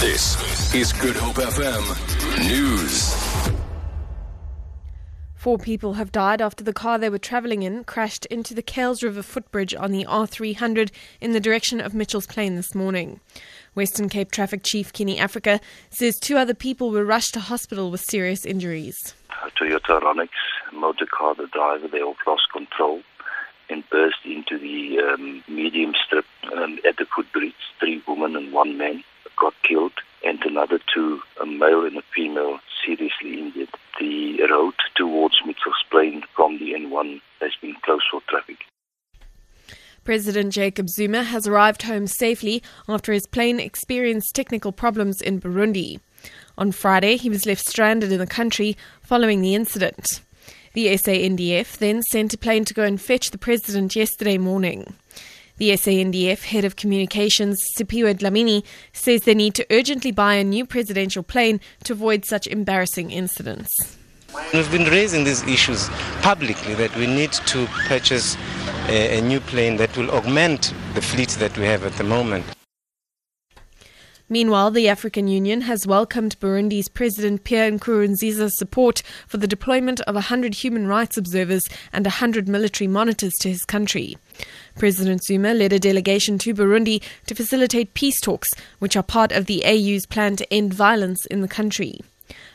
This is Good Hope FM News. Four people have died after the car they were travelling in crashed into the Kuilsriver footbridge on the R300 in the direction of Mitchell's Plain this morning. Western Cape Traffic Chief Kenny Africa says two other people were rushed to hospital with serious injuries. A Toyota Runx motor car, the driver, they all lost control and burst into the um, medium strip um, at the footbridge. Three women and one man got killed, and another two, a male and a female, seriously injured. The road towards Mitchell's Plain from the N1 has been closed for traffic. President Jacob Zuma has arrived home safely after his plane experienced technical problems in Burundi. On Friday, he was left stranded in the country following the incident. The SANDF then sent a plane to go and fetch the president yesterday morning. The SANDF head of communications, Siphiwe Dlamini, says they need to urgently buy a new presidential plane to avoid such embarrassing incidents. We've been raising these issues publicly that we need to purchase a, a, new plane that will augment the fleet that we have at the moment. Meanwhile, the African Union has welcomed Burundi's President Pierre Nkurunziza's support for the deployment of 100 human rights observers and 100 military monitors to his country. President Zuma led a delegation to Burundi to facilitate peace talks, which are part of the AU's plan to end violence in the country.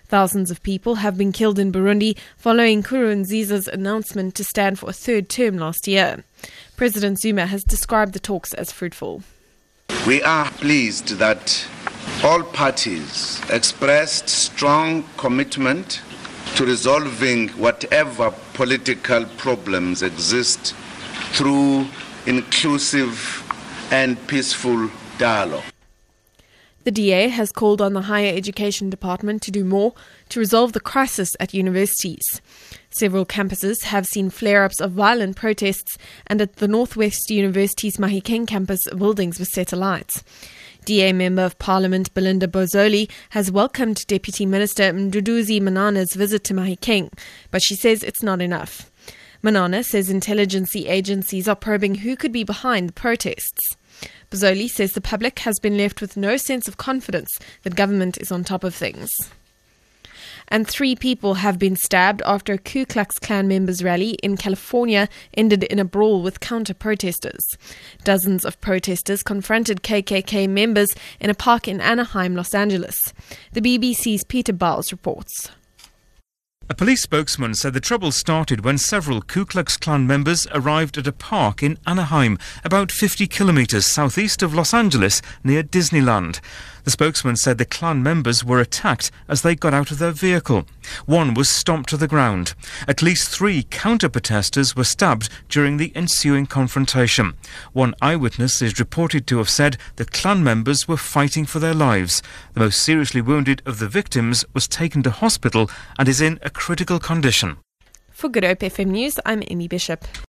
Thousands of people have been killed in Burundi following Nkurunziza's announcement to stand for a third term last year. President Zuma has described the talks as fruitful. We are pleased that all parties expressed strong commitment to resolving whatever political problems exist through inclusive and peaceful dialogue. The DA has called on the Higher Education Department to do more to resolve the crisis at universities. Several campuses have seen flare ups of violent protests, and at the Northwest University's Mahikeng campus, buildings were set alight. DA Member of Parliament Belinda Bozzoli has welcomed Deputy Minister Mduduzi Manana's visit to Mahikeng, but she says it's not enough. Manana says intelligence agencies are probing who could be behind the protests. Bozzoli says the public has been left with no sense of confidence that government is on top of things. And three people have been stabbed after a Ku Klux Klan members' rally in California ended in a brawl with counter protesters. Dozens of protesters confronted KKK members in a park in Anaheim, Los Angeles. The BBC's Peter Bowles reports. A police spokesman said the trouble started when several Ku Klux Klan members arrived at a park in Anaheim, about 50 kilometres southeast of Los Angeles, near Disneyland. The spokesman said the Klan members were attacked as they got out of their vehicle. One was stomped to the ground. At least three counter protesters were stabbed during the ensuing confrontation. One eyewitness is reported to have said the Klan members were fighting for their lives. The most seriously wounded of the victims was taken to hospital and is in a critical condition. For Good Hope FM News, I'm Emmy Bishop.